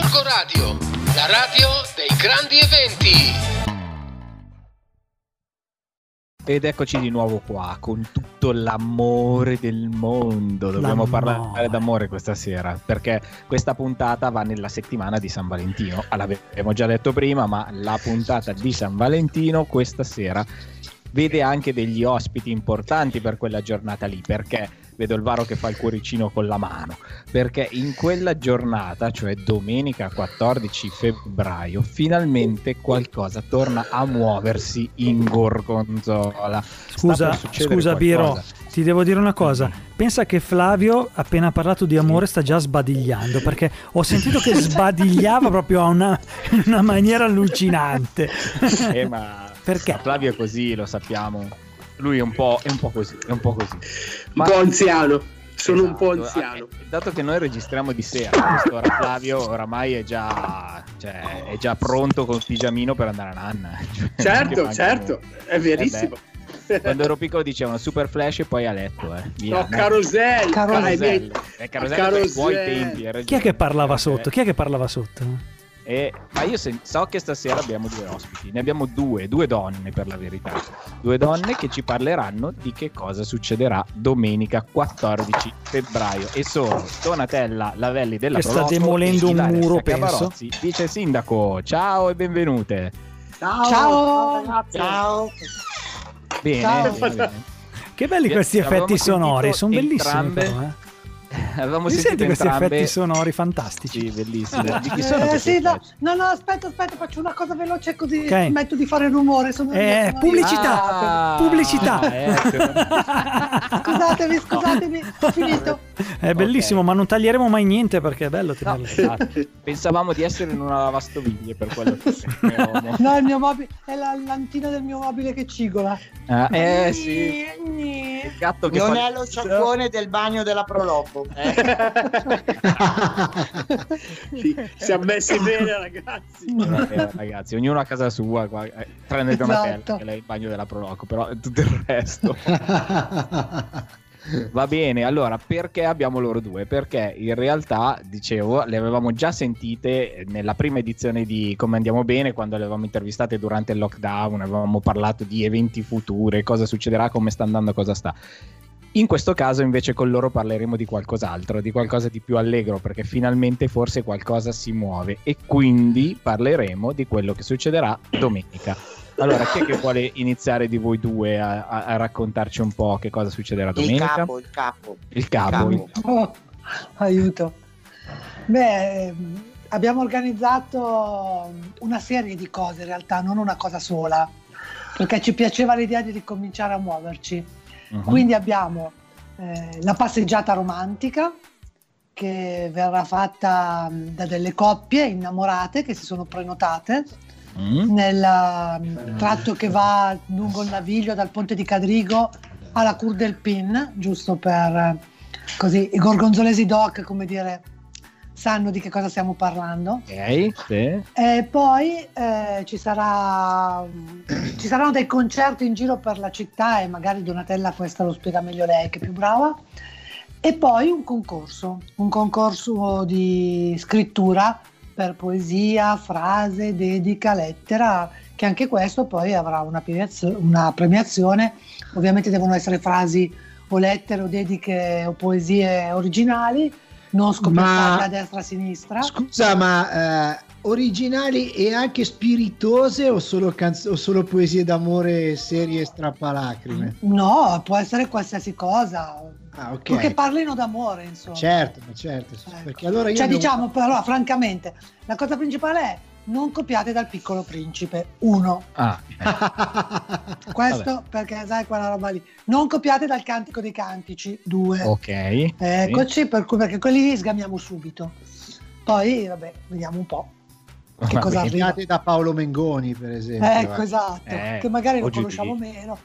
Gorgo Radio, la radio dei grandi eventi. Ed eccoci di nuovo qua con tutto l'amore del mondo. Dobbiamo L'amore. parlare d'amore questa sera perché questa puntata va nella settimana di San Valentino. Ah, L'abbiamo già detto prima, ma la puntata di San Valentino questa sera vede anche degli ospiti importanti per quella giornata lì perché vedo il Varo che fa il cuoricino con la mano perché in quella giornata, cioè domenica 14 febbraio, finalmente qualcosa torna a muoversi in Gorgonzola. Scusa, scusa Biro, ti devo dire una cosa. Pensa che Flavio, appena parlato di amore, sta già sbadigliando perché ho sentito che sbadigliava proprio a una, in una maniera allucinante. Eh, ma Perché? Flavio è così, lo sappiamo. Lui è un po', è un po' così, è un po' così. Un po' anziano. Sono un po' Esatto, anziano. eh, Dato che noi registriamo di sera, quest'ora Flavio oramai è già, cioè, è già pronto con il pigiamino per andare a nanna. Cioè, Certo, certo, è verissimo. Eh Quando ero piccolo dicevano super flash e poi a letto. Eh. Via, No, Carosello. Carosello. Ai miei- Eh, Carosello Carosello. ragione. Chi è che parlava Eh, sotto? Chi è che parlava sotto? E- ma io se- so che stasera abbiamo due ospiti, ne abbiamo due, due donne per la verità, due donne che ci parleranno di che cosa succederà domenica 14 febbraio e sono Donatella Lavelli della Che sta Proloco demolendo un muro, Scavarozzi, vice sindaco. Ciao e benvenute. Ciao. Ciao. Bene, Ciao. bene, bene. Che belli questi effetti sonori, sono bellissimi entrambe- però, eh. Avevamo Mi sentito senti questi entrambe... effetti sonori fantastici? Sì, bellissimi. Sono Eh, questi sì, no, no, no, aspetta, aspetta, faccio una cosa veloce così Ok. smetto di fare rumore. Sono Eh, io. pubblicità. Pubblicità. Ah, ecco. Scusatemi, scusatemi, ho finito. È bellissimo, Ok. ma non taglieremo mai niente perché è bello No, tenerlo. esatto. Pensavamo di essere in una lavastoviglie per quello che. No, il mio mobile è la lantina del mio mobile che cigola. Ah, eh sì. Il gatto che Non fa è lo sciacquone del bagno della Proloco. Sì, siamo messi bene, ragazzi. Eh, ragazzi, ognuno a casa sua, qua, eh, tranne Esatto. Donatella, che è il bagno della Proloco, però tutto il resto. Va bene, allora perché abbiamo loro due? Perché in realtà, dicevo, le avevamo già sentite nella prima edizione di Come Andiamo Bene, quando le avevamo intervistate durante il lockdown, avevamo parlato di eventi futuri, cosa succederà, come sta andando, cosa sta. In questo caso invece con loro parleremo di qualcos'altro, di qualcosa di più allegro, perché finalmente forse qualcosa si muove e quindi parleremo di quello che succederà domenica. Allora, chi è che vuole iniziare di voi due a, a- a raccontarci un po' che cosa succederà Il domenica? capo, il capo. Il capo. Il capo. Oh, aiuto. Beh, abbiamo organizzato una serie di cose in realtà, non una cosa sola, perché ci piaceva l'idea di ricominciare a muoverci. Mhm. Quindi abbiamo eh, la passeggiata romantica che verrà fatta mh, da delle coppie innamorate che si sono prenotate Mm? nel mh, tratto che va lungo il naviglio dal ponte di Cadrigo alla Cur del Pin, giusto per eh, così i gorgonzolesi doc, come dire, sanno di che cosa stiamo parlando. Ok, sì. E poi eh, ci, sarà, ci saranno dei concerti in giro per la città e magari Donatella questa lo spiega meglio lei che è più brava. E poi un concorso, un concorso di scrittura per poesia, frase, dedica, lettera, che anche questo poi avrà una, premiazio- una premiazione. Ovviamente devono essere frasi o lettere o dediche o poesie originali, non scopiazzate Ma- a destra e a sinistra. Scusa, ma eh, originali e anche spiritose o solo, canz- o solo poesie d'amore serie strappalacrime? No, può essere qualsiasi cosa, Ah, ok. purché parlino d'amore, insomma. Certo, ma certo. sì, Ecco. Perché allora io Cioè, ne ho- diciamo, però, francamente, la cosa principale è non copiate dal piccolo principe. Uno, Ah, questo perché sai quella roba lì. Non copiate dal cantico dei cantici. Due, ok. eccoci, per cui, perché quelli li sgamiamo subito. Poi, vabbè, vediamo un po'. Che cosa bene. arriva? Copiate da Paolo Mengoni, per esempio. Ecco, eh. esatto, Eh, che magari lo di conosciamo lì. meno.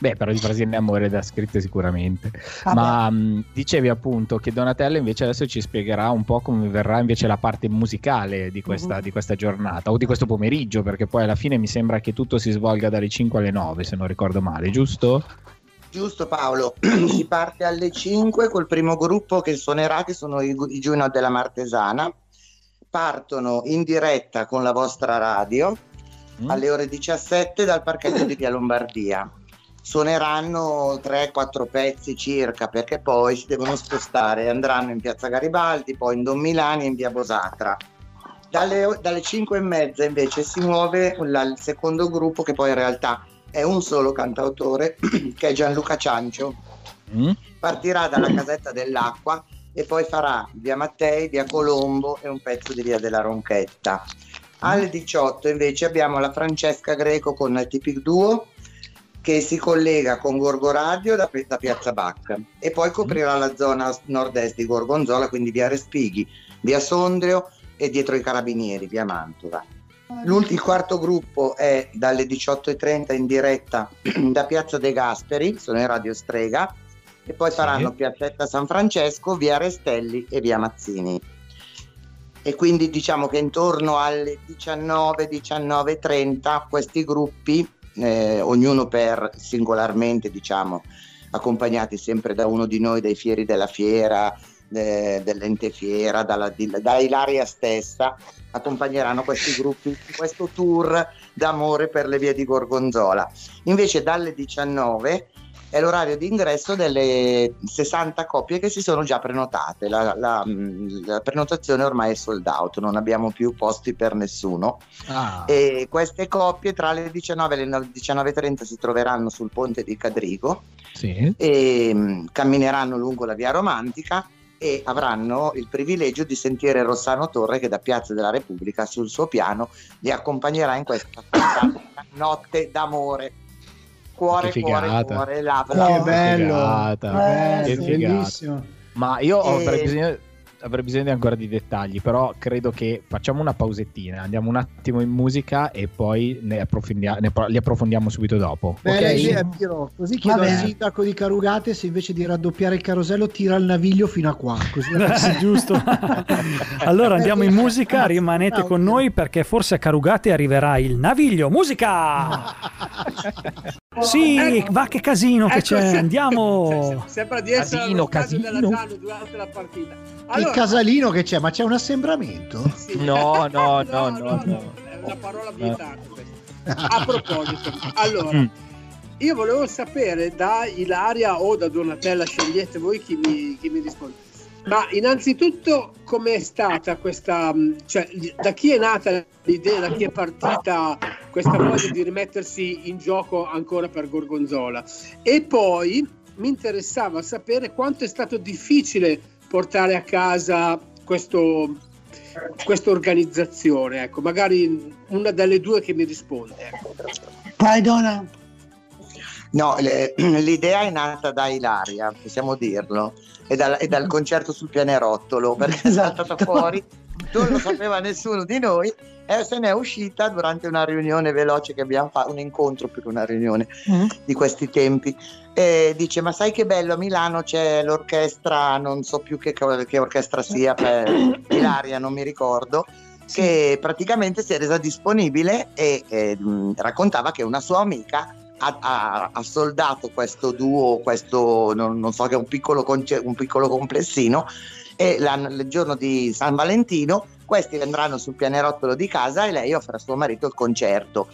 Beh, però di frasi in amore da scritte sicuramente. Vabbè. Ma mh, dicevi appunto che Donatella invece adesso ci spiegherà un po' come verrà invece la parte musicale di questa, Mhm. di questa giornata o di questo pomeriggio, perché poi alla fine mi sembra che tutto si svolga dalle 5 alle 9, se non ricordo male, giusto? Giusto Paolo, si parte alle 5 col primo gruppo che suonerà, che sono i, i Juno della Martesana. Partono in diretta con la vostra radio Mm. alle ore 17 dal parcheggio di Via Lombardia. Suoneranno 3-4 pezzi circa perché poi si devono spostare, andranno in piazza Garibaldi, poi in Don Milani e in via Bosatra. Dalle, dalle 5 e mezza invece si muove la- il secondo gruppo che poi in realtà è un solo cantautore che è Gianluca Ciancio Mm? partirà dalla casetta dell'acqua e poi farà via Mattei, via Colombo e un pezzo di via della Ronchetta. Alle 18 invece abbiamo la Francesca Greco con il Tipic Duo che si collega con Gorgo Radio da, da Piazza Bacca e poi coprirà la zona nord-est di Gorgonzola, quindi via Respighi, via Sondrio e dietro i Carabinieri, via Mantova. Il quarto gruppo è dalle 18.30 in diretta da Piazza De Gasperi, sono in Radio Strega, e poi Sì. faranno Piazzetta San Francesco, via Restelli e via Mazzini. E quindi diciamo che intorno alle 19, 19.30 questi gruppi, eh, ognuno per singolarmente, diciamo, accompagnati sempre da uno di noi dei fieri della fiera, eh, dell'ente fiera, dalla, da Ilaria stessa, accompagneranno questi gruppi in questo tour d'amore per le vie di Gorgonzola. Invece dalle 19 è l'orario di ingresso delle 60 coppie che si sono già prenotate. La, la- mh, la prenotazione ormai è sold out, non abbiamo più posti per nessuno. Ah. E queste coppie tra le 19 e le 19.30 si troveranno sul ponte di Cadrigo Sì. e mh, cammineranno lungo la via romantica e avranno il privilegio di sentire Rossano Torre che da Piazza della Repubblica sul suo piano li accompagnerà in questa notte d'amore. Cuore, Che cuore, figata. cuore, là, Che bello. figata. Eh, Che sì. bellissimo. Ma io E- avrei bisogno, avrei bisogno di ancora di dettagli, però credo che facciamo una pausettina, andiamo un attimo in musica e poi ne approfondia- ne pro- li approfondiamo subito dopo. Bella ok? idea, Piro. Così chiedo Va al sindaco di Carugate se invece di raddoppiare il carosello tira il naviglio fino a qua. Così Sì, giusto. allora andiamo in musica, rimanete con noi perché forse a Carugate arriverà il naviglio. Musica! Sì, va che casino che Ecco, c'è. se- Andiamo. se- Sembra di essere Casino, stadio della casino. Gianni durante la partita. il Allora, casalino che c'è, ma c'è un assembramento? sì. No, no, no, no, no. È una parola vietata questa. A proposito, allora, Mm. io volevo sapere da Ilaria o da Donatella, scegliete voi chi mi, chi mi risponde. Ma innanzitutto com'è stata questa, mh, cioè da chi è nata l'idea, da chi è partita questa voglia di rimettersi in gioco ancora per Gorgonzola? E poi mi interessava sapere quanto è stato difficile portare a casa questo, questa organizzazione, ecco, magari una delle due che mi risponde. Ecco. Vai Donna. No, l'idea è nata da Ilaria, possiamo dirlo, e dal, e dal concerto sul pianerottolo, perché è Esatto. saltata fuori, non lo sapeva nessuno di noi, e se ne è uscita durante una riunione veloce che abbiamo fatto, un incontro più che una riunione di questi tempi. E dice: Ma sai che bello a Milano c'è l'orchestra, non so più che, che orchestra sia, per Ilaria, non mi ricordo. Che praticamente si è resa disponibile e eh, mh, raccontava che una sua amica ha, ha- ha soldato questo duo, questo non, non so che è un piccolo, conce- un piccolo complessino. E il giorno di San Valentino questi andranno sul pianerottolo di casa e lei offre a suo marito il concerto.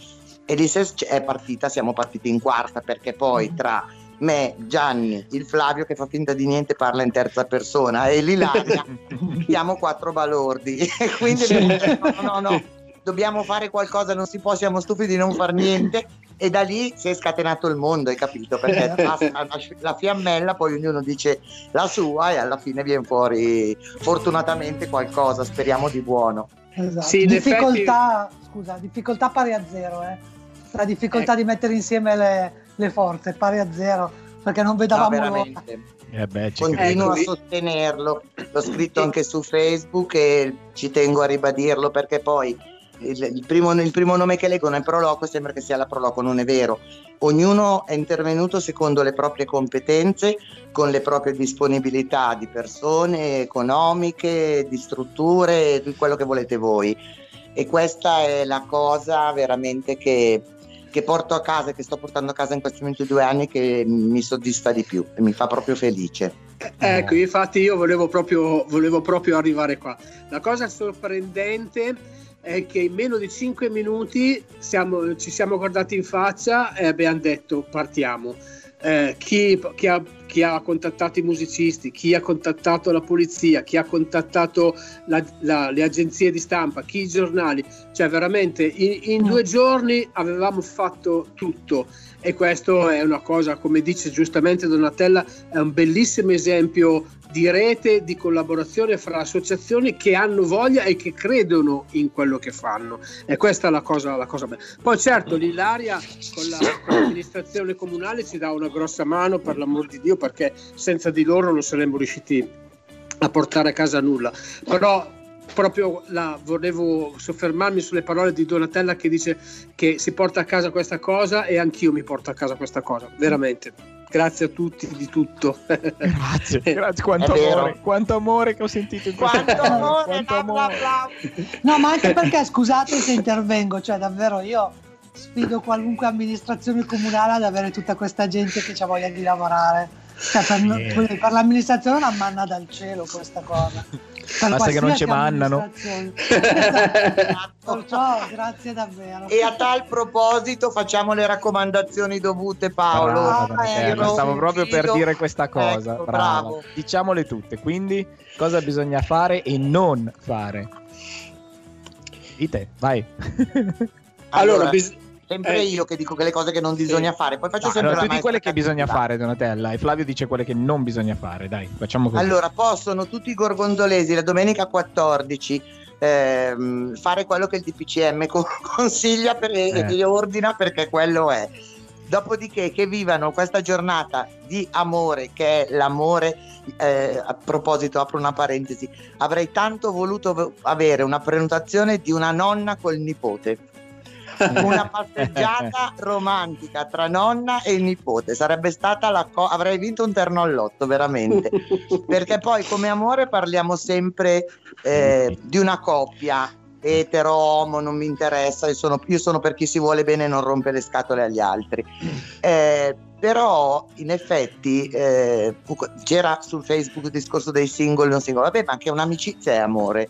E lì se- è partita, siamo partiti in quarta perché poi tra me, Gianni, il Flavio che fa finta di niente parla in terza persona e l'Ilaria siamo quattro balordi e quindi detto, no, no, no, dobbiamo fare qualcosa, non si può, siamo stufi di non far niente e da lì si è scatenato il mondo, hai capito? Perché la, la- la fiammella poi ognuno dice la sua e alla fine viene fuori fortunatamente qualcosa, speriamo di buono. Esatto. Sì, difficoltà, scusa, difficoltà pari a zero, eh. La difficoltà Ecco. di mettere insieme le, le forze, pari a zero, perché non No, vedavamo l'ora. veramente. Eh beh, Continuo a sostenerlo, l'ho scritto anche su Facebook e ci tengo a ribadirlo perché poi il, il primo, il primo nome che leggono è Proloco, sembra che sia la Proloco, non è vero. Ognuno è intervenuto secondo le proprie competenze, con le proprie disponibilità di persone, economiche, di strutture, di quello che volete voi. E questa è la cosa veramente che, che porto a casa, che sto portando a casa in questi 22 anni, che mi soddisfa di più e mi fa proprio felice. Eh, Ecco, infatti io volevo proprio, volevo proprio arrivare qua. La cosa sorprendente è che in meno di 5 minuti siamo- ci siamo guardati in faccia e abbiamo detto partiamo. Eh, chi, chi ha, chi ha contattato i musicisti, chi ha contattato la polizia, chi ha contattato la- la- le agenzie di stampa, chi i giornali, cioè veramente in, in due giorni avevamo fatto tutto e questo è una cosa, come dice giustamente Donatella, è un bellissimo esempio di rete, di collaborazione fra associazioni che hanno voglia e che credono in quello che fanno. E questa è la cosa, la cosa bella. Poi certo l'Ilaria con la- con l'amministrazione comunale ci dà una grossa mano, per l'amor di Dio, perché senza di loro non saremmo riusciti a portare a casa nulla. Però proprio la, volevo soffermarmi sulle parole di Donatella che dice che si porta a casa questa cosa e anch'io mi porto a casa questa cosa, veramente. Grazie a tutti di tutto. Grazie, grazie. Quanto amore, quanto amore che ho sentito in questo Quanto amore, quanto bla, bla, amore. bla. No, ma anche perché, scusate se intervengo, cioè davvero io sfido qualunque amministrazione comunale ad avere tutta questa gente che ha voglia di lavorare. Cioè, per, l'amministrazione è una manna dal cielo questa cosa. Per Basta che non ci mannano. Esatto. Ciao, grazie davvero. E a tal proposito facciamo le raccomandazioni dovute Paolo. Brava, Donatella, ecco. stavo proprio per dire questa cosa. Ecco, brava. bravo. Diciamole tutte. Quindi, cosa bisogna fare e non fare? Dite, vai. allora, bis- sempre eh, io che dico che le cose che non bisogna fare, poi faccio No, sempre allora, tu di quelle che bisogna fare, Donatella, e Flavio dice quelle che non bisogna fare. Dai, facciamo così. Allora, possono tutti i gorgondolesi la domenica 14 ehm, fare quello che il DPCM co- consiglia per- e Eh. che ordina perché quello è. Dopodiché che vivano questa giornata di amore, che è l'amore, eh, a proposito, apro una parentesi, avrei tanto voluto avere una prenotazione di una nonna col nipote. Una passeggiata romantica tra nonna e il nipote sarebbe stata la cosa. Avrei vinto un terno all'otto, veramente perché poi come amore parliamo sempre eh, di una coppia etero, homo, non mi interessa, io sono, io sono per chi si vuole bene e non rompe le scatole agli altri. Eh, però in effetti eh, c'era sul Facebook il discorso dei singoli non singoli, vabbè ma anche un'amicizia è amore,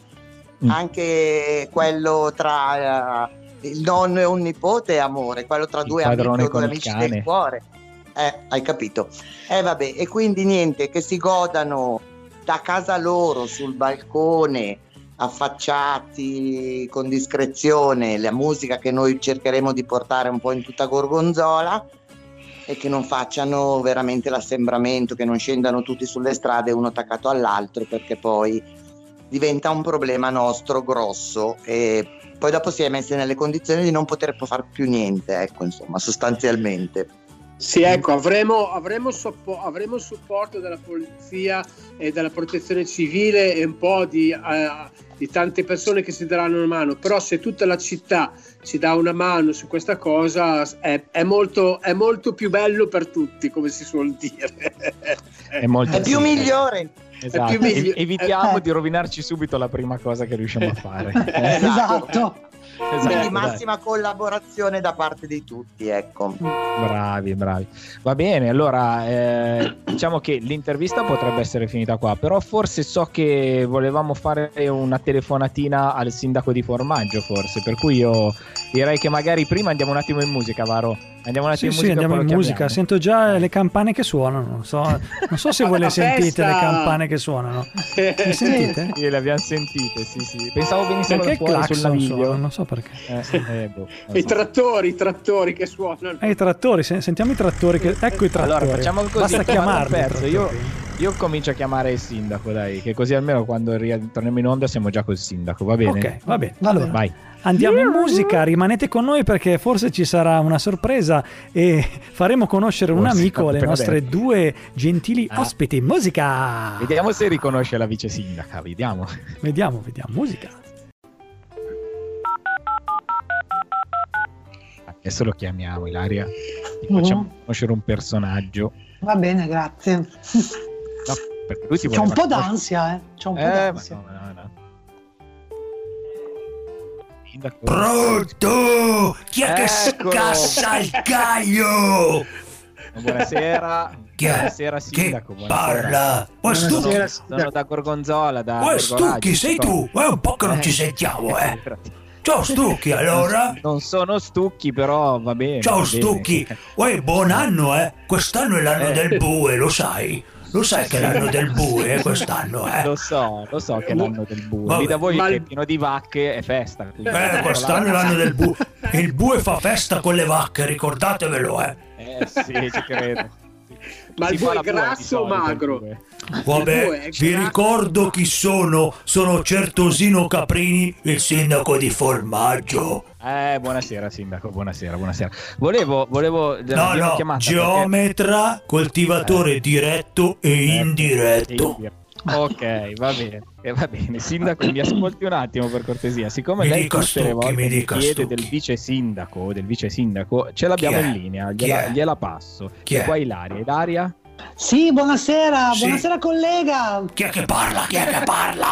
Mm. anche quello tra eh, il nonno e un nipote è amore, quello tra Il due amici due amici del cuore. Eh, hai capito? Eh vabbè, e quindi niente, che si godano da casa loro sul balcone, affacciati con discrezione, la musica che noi cercheremo di portare un po' in tutta Gorgonzola e che non facciano veramente l'assembramento, che non scendano tutti sulle strade uno attaccato all'altro perché poi diventa un problema nostro grosso e poi dopo si è messi nelle condizioni di non poter fare più niente, ecco, insomma, sostanzialmente. Sì, ecco, avremo, avremo, soppo- avremo il supporto della polizia e della protezione civile e un po' di, eh, di tante persone che ci daranno una mano, però se tutta la città ci dà una mano su questa cosa è, è molto, è molto più bello per tutti, come si suol dire. È molto È più migliore. Esatto. Ev- evitiamo Eh. di rovinarci subito la prima cosa che riusciamo a fare. Esatto. Esatto, Quindi dai. massima collaborazione da parte di tutti, ecco. Bravi, bravi. Va bene, allora eh, diciamo che l'intervista potrebbe essere finita qua, però forse so che volevamo fare una telefonatina al sindaco di Formaggio, forse, per cui io direi che magari prima andiamo un attimo in musica, Varo. Andiamo un Sì, attimo sì, in musica. andiamo poi in musica. chiamiamo. Sento già le campane che suonano. Non so, non so se voi le sentite le campane che suonano. Le sentite? Sì, le abbiamo sentite, sì, sì. Pensavo venissero Perché fuori sul clacson naviglio. Non so perché. Eh, eh, boh, non I trattori, i trattori che suonano. Eh, i trattori, se- sentiamo i trattori. Che... Ecco i trattori. Allora, facciamo così, Basta chiamarli. io-. Io comincio a chiamare il sindaco, dai, che così almeno quando ritorniamo in onda siamo già col sindaco, va bene? Ok, va bene. Allora. Vai. andiamo in musica. Rimanete con noi perché forse ci sarà una sorpresa e faremo conoscere un Forse, amico alle nostre due gentili Ah. ospiti. Musica! Vediamo se riconosce la vice sindaca, vediamo. Vediamo, vediamo. Musica. Adesso lo chiamiamo, Ilaria. Ti facciamo conoscere un personaggio. Va bene, grazie. No, perché lui ti C'ho un po' d'ansia, eh. C'ho un po' Eh, ma d'ansia. no, no. Pronto? Chi è che scassa il caglio? Buonasera. Chi è? Buonasera, Che sindaco. buonasera. parla? Buonasera, Stucchi, Sono da Gorgonzola, da Uè, Stucchi, sei tu? È un po' che non ci Eh. sentiamo, eh. Ciao Stucchi, allora? Non sono stucchi, però va bene. Ciao va bene. Stucchi. Uè, buon anno, eh. Quest'anno è l'anno Eh. del bue, lo sai? Lo sai che è l'anno del bue, eh, quest'anno, eh? Lo so, lo so che è l'anno del bue. Vabbè. Lì da voi Ma che è pieno di vacche è festa. Eh, quest'anno è l'anno del bue. Il bue fa festa con le vacche, ricordatevelo, eh. Eh sì, ci credo. Ma il la è grasso o magro? Vabbè, è vi ricordo chi sono. Sono Certosino Caprini, il sindaco di Formaggio. Eh, buonasera sindaco, buonasera, buonasera. Volevo, volevo... No, l'abbiamo no, chiamata geometra, coltivatore Eh. diretto e perché- indiretto. Ok, va bene, eh, va bene. Sindaco, mi ascolti un attimo per cortesia. Siccome Mi lei tutte le volte mi chiede Stucchi. del vice sindaco, del vice sindaco, ce l'abbiamo in linea, gliela, gliela passo. Chi E è? qua Ilaria. Ilaria? Sì, buonasera, Sì. buonasera collega. Chi è che parla? Chi è che parla?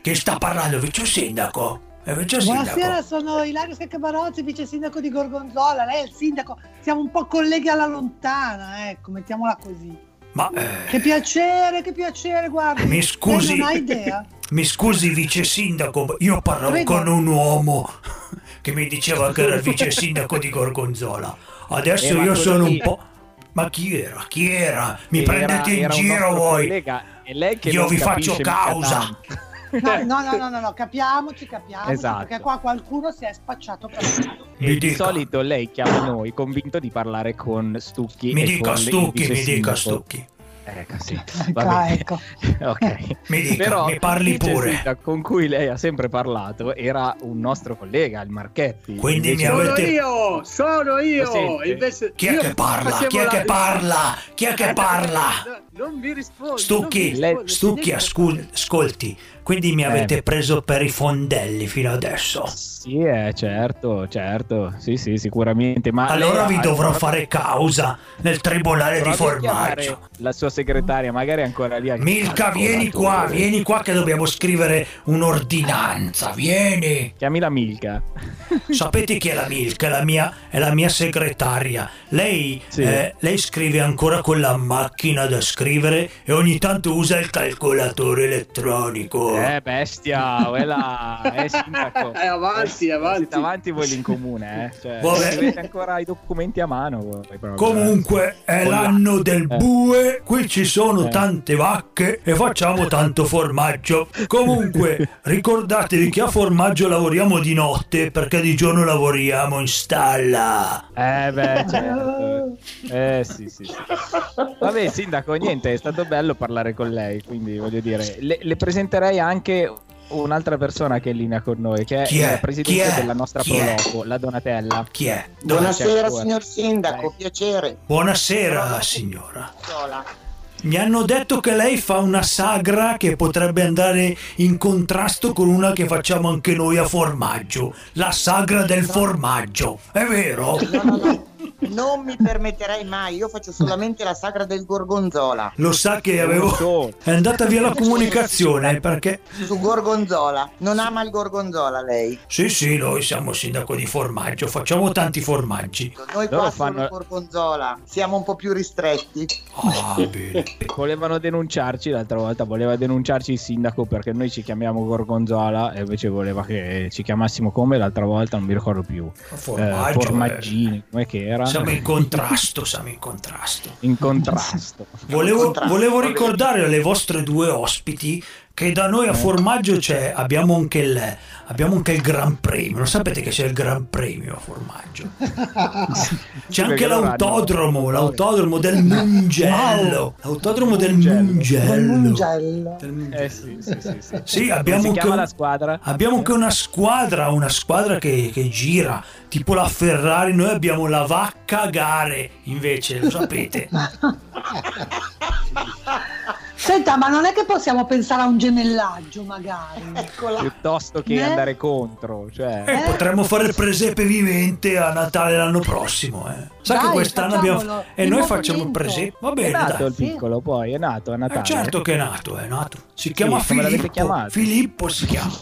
Chi sta parlando? Vice sindaco? Buonasera, sono Ilario Scaccabarozzi, vice sindaco di Gorgonzola. Lei è il sindaco, siamo un po' colleghi alla lontana, ecco, mettiamola così. Ma Che eh, piacere, che piacere, guarda. mi scusi. Non ha idea? Mi scusi vice sindaco, io parlavo Prego. con un uomo che mi diceva che era il vice sindaco di Gorgonzola. Adesso Eh, io sono un chi- po'... Ma chi era? Chi era? Mi Era- prendete in era un giro voi? collega, lei che Io vi faccio causa. No, no, no, no, no, no, capiamoci, capiamoci, Esatto. perché qua qualcuno si è spacciato per E di dica. solito lei chiama noi convinto di parlare con Stucchi. Mi e dica Stucchi, mi dica. Stucchi. Ecco, sì. Ecco, Va bene. ecco. ok. Mi dica, Però mi parli pure. con cui lei ha sempre parlato era un nostro collega, il Marchetti. Quindi Invece- mi Sono avete- io, sono io. Invece Chi è io che parla? Chi è la- che parla? Chi è che parla? No, Non mi rispondi. Stucchi, Stucchi, ascolti, quindi mi Eh. avete preso per i fondelli fino adesso. Sì, eh, certo, certo. Sì, sì, sicuramente. Ma Allora vi dovrò provi- fare causa nel tribunale di provi chiamare formaggio. La sua segretaria, magari è ancora lì. a- Milka, vieni qua, vieni qua che dobbiamo scrivere un'ordinanza, vieni. Chiami la Milka. Sapete chi è la Milka? È la mia, è la mia segretaria. Lei, Sì. eh, lei scrive ancora con la macchina da scrivere e ogni tanto usa il calcolatore elettronico. Eh, bestia, quella è sindaco. Eh, avanti, avanti. Siete avanti voi lì in comune, eh? Cioè, Vabbè. scrivete ancora i documenti a mano. voi eh. Comunque è Con la- l'anno del Eh. bue, qui ci sono Eh. tante vacche e facciamo tanto formaggio. Comunque ricordatevi che a formaggio lavoriamo di notte perché di giorno lavoriamo in stalla. Eh beh, certo. Eh sì, sì, sì. Vabbè, sindaco, niente, è stato bello parlare con lei, quindi voglio dire, le, le presenterei anche un'altra persona che è in linea con noi, che è, Chi è? la presidente della nostra Chi è? Proloco, la Donatella. Chi è? Buonasera signor Sindaco, Dai. piacere. Buonasera signora. Sola. Mi hanno detto che lei fa una sagra che potrebbe andare in contrasto con una che facciamo anche noi a formaggio. La sagra del formaggio. È vero? No, no, no. Non mi permetterei mai, io faccio solamente la sagra del gorgonzola. Lo sa che avevo... È andata via la comunicazione perché... Su gorgonzola. Non ama il gorgonzola lei. Sì, sì, noi siamo sindaco di formaggio, facciamo tanti formaggi. Noi Loro qua fanno- solo gorgonzola. Siamo un po' più ristretti. Ah, bene. Volevano denunciarci l'altra volta, voleva denunciarci il sindaco perché noi ci chiamiamo Gorgonzola e invece voleva che ci chiamassimo come l'altra volta, non mi ricordo più. Formaggio, eh, formaggini, come che era? Siamo in contrasto, siamo in contrasto. In contrasto. Volevo, contrasto, volevo ricordare alle vostre due ospiti che da noi a formaggio c'è, abbiamo anche il, abbiamo anche il Gran Premio. Lo sapete che c'è il Gran Premio a formaggio? C'è anche l'autodromo, l'autodromo del Mungello. L'autodromo del Mungello. Del Mungello. Eh sì, sì, sì. sì. Sì, Come abbiamo si anche, la squadra? abbiamo anche una squadra, una squadra che, che gira, tipo la Ferrari, noi abbiamo la Vacca Gare, invece, lo sapete. Senta, ma non è che possiamo pensare a un gemellaggio, magari? Eccola. Piuttosto che Eh? andare contro, cioè... E potremmo fare il presepe vivente a Natale l'anno prossimo, eh. Sa che Dai, quest'anno abbiamo... E noi facciamo il presepe. Va è bene, nato dai. il piccolo poi, è nato a Natale. Eh, certo che è nato, è nato. Si chiama l'avete Filippo. Filippo si chiama.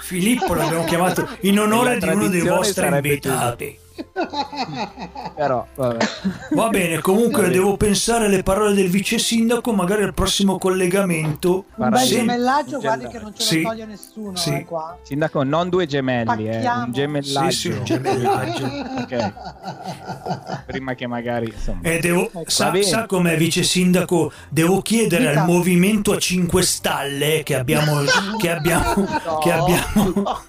Filippo l'abbiamo chiamato in onore di uno dei vostri sarebbe invitati. Però, vabbè. Va bene, comunque Vabbè. devo pensare alle parole del vice sindaco, magari al prossimo collegamento. Un bel Sì. gemellaggio, guardi che non ce Sì. lo toglie nessuno Sì. eh, qua. Sindaco, non due gemelli, eh, un gemellaggio. Sì, sì, un gemellaggio. Ok. Prima che magari, insomma. E devo, Va sa, sa com'è vice sindaco? Devo chiedere Dica. al movimento a 5 stalle che abbiamo, che abbiamo, che abbiamo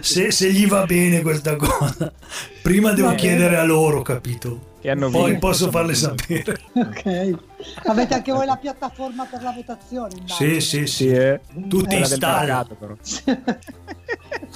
se, se gli va bene questa cosa. Prima devo bene. chiedere a loro, capito? Poi vinto, posso farle sapere. Ok. Avete anche voi la piattaforma per la votazione? Sì, immagino. sì, Sì, sì. eh. Tutti in Quella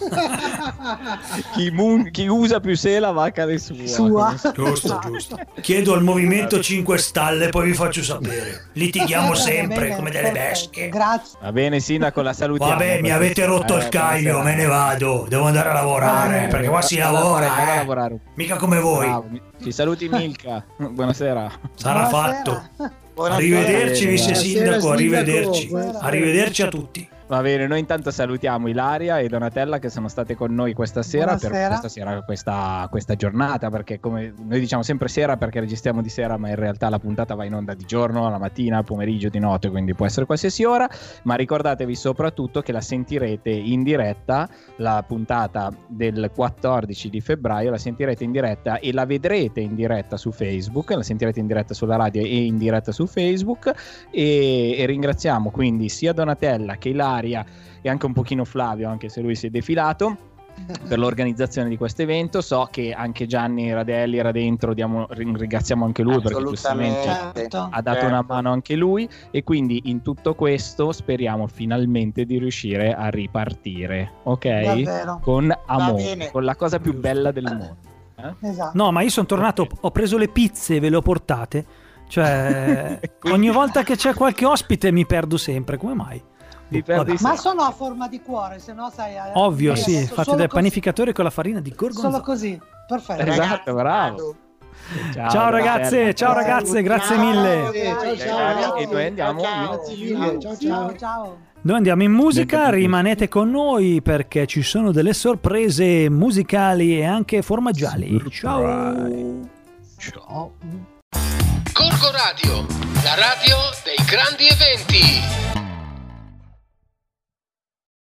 chi, mu- chi usa più sé la vacca di sua. Sua. Giusto, giusto. Chiedo al movimento 5 stalle, poi vi faccio sapere. Litighiamo Va sempre bene, come delle bestie. Grazie. Va bene, sindaco, la salutiamo. Vabbè, mi avete rotto Eh, il caglio, buonasera. me ne vado. Devo andare a lavorare, Eh, perché qua si a a lavora, eh. lavorare. Mica come voi. Bravo, Ci saluti Milka. Buonasera. Sarà Buonasera. fatto. Buonasera. Arrivederci, vice sindaco, sindaco. arrivederci. Buonasera. Arrivederci a tutti. Va bene, noi intanto salutiamo Ilaria e Donatella che sono state con noi questa sera per questa, sera, questa, questa giornata, perché come noi diciamo sempre sera perché registriamo di sera, ma in realtà la puntata va in onda di giorno, la mattina, al pomeriggio, di notte, quindi può essere qualsiasi ora, ma ricordatevi soprattutto che la sentirete in diretta, la puntata del 14 di febbraio, la sentirete in diretta e la vedrete in diretta su Facebook, la sentirete in diretta sulla radio e in diretta su Facebook. E, e ringraziamo quindi sia Donatella che Ilaria e anche un pochino Flavio, anche se lui si è defilato per l'organizzazione di questo evento. So che anche Gianni Radelli era dentro, diamo- ringraziamo anche lui perché giustamente Assolutamente. Certo. ha dato Certo. una mano anche lui e quindi in tutto questo speriamo finalmente di riuscire a ripartire, ok? Davvero. Con amore, con la cosa più bella del mondo. eh? Esatto. No, ma io sono tornato, ho preso le pizze e ve le ho portate. Cioè, Quindi- ogni volta che c'è qualche ospite mi perdo sempre. Come mai? Ma sono a forma di cuore, se no sai... eh, Ovvio, eh, sì, solo dal panificatore con la farina di Solo gorgonzola. così, perfetto. Esatto, Ragazzi, bravo. vado. Ciao ragazze, ciao ragazze, grazie Ciao. mille. Ciao, ciao. E noi andiamo Ciao. Grazie mille. Ciao, ciao. Ciao, ciao. Noi andiamo in musica, rimanete con noi perché ci sono delle sorprese musicali e anche formaggiali. Ciao. Ciao. Corco Radio, la radio dei grandi eventi.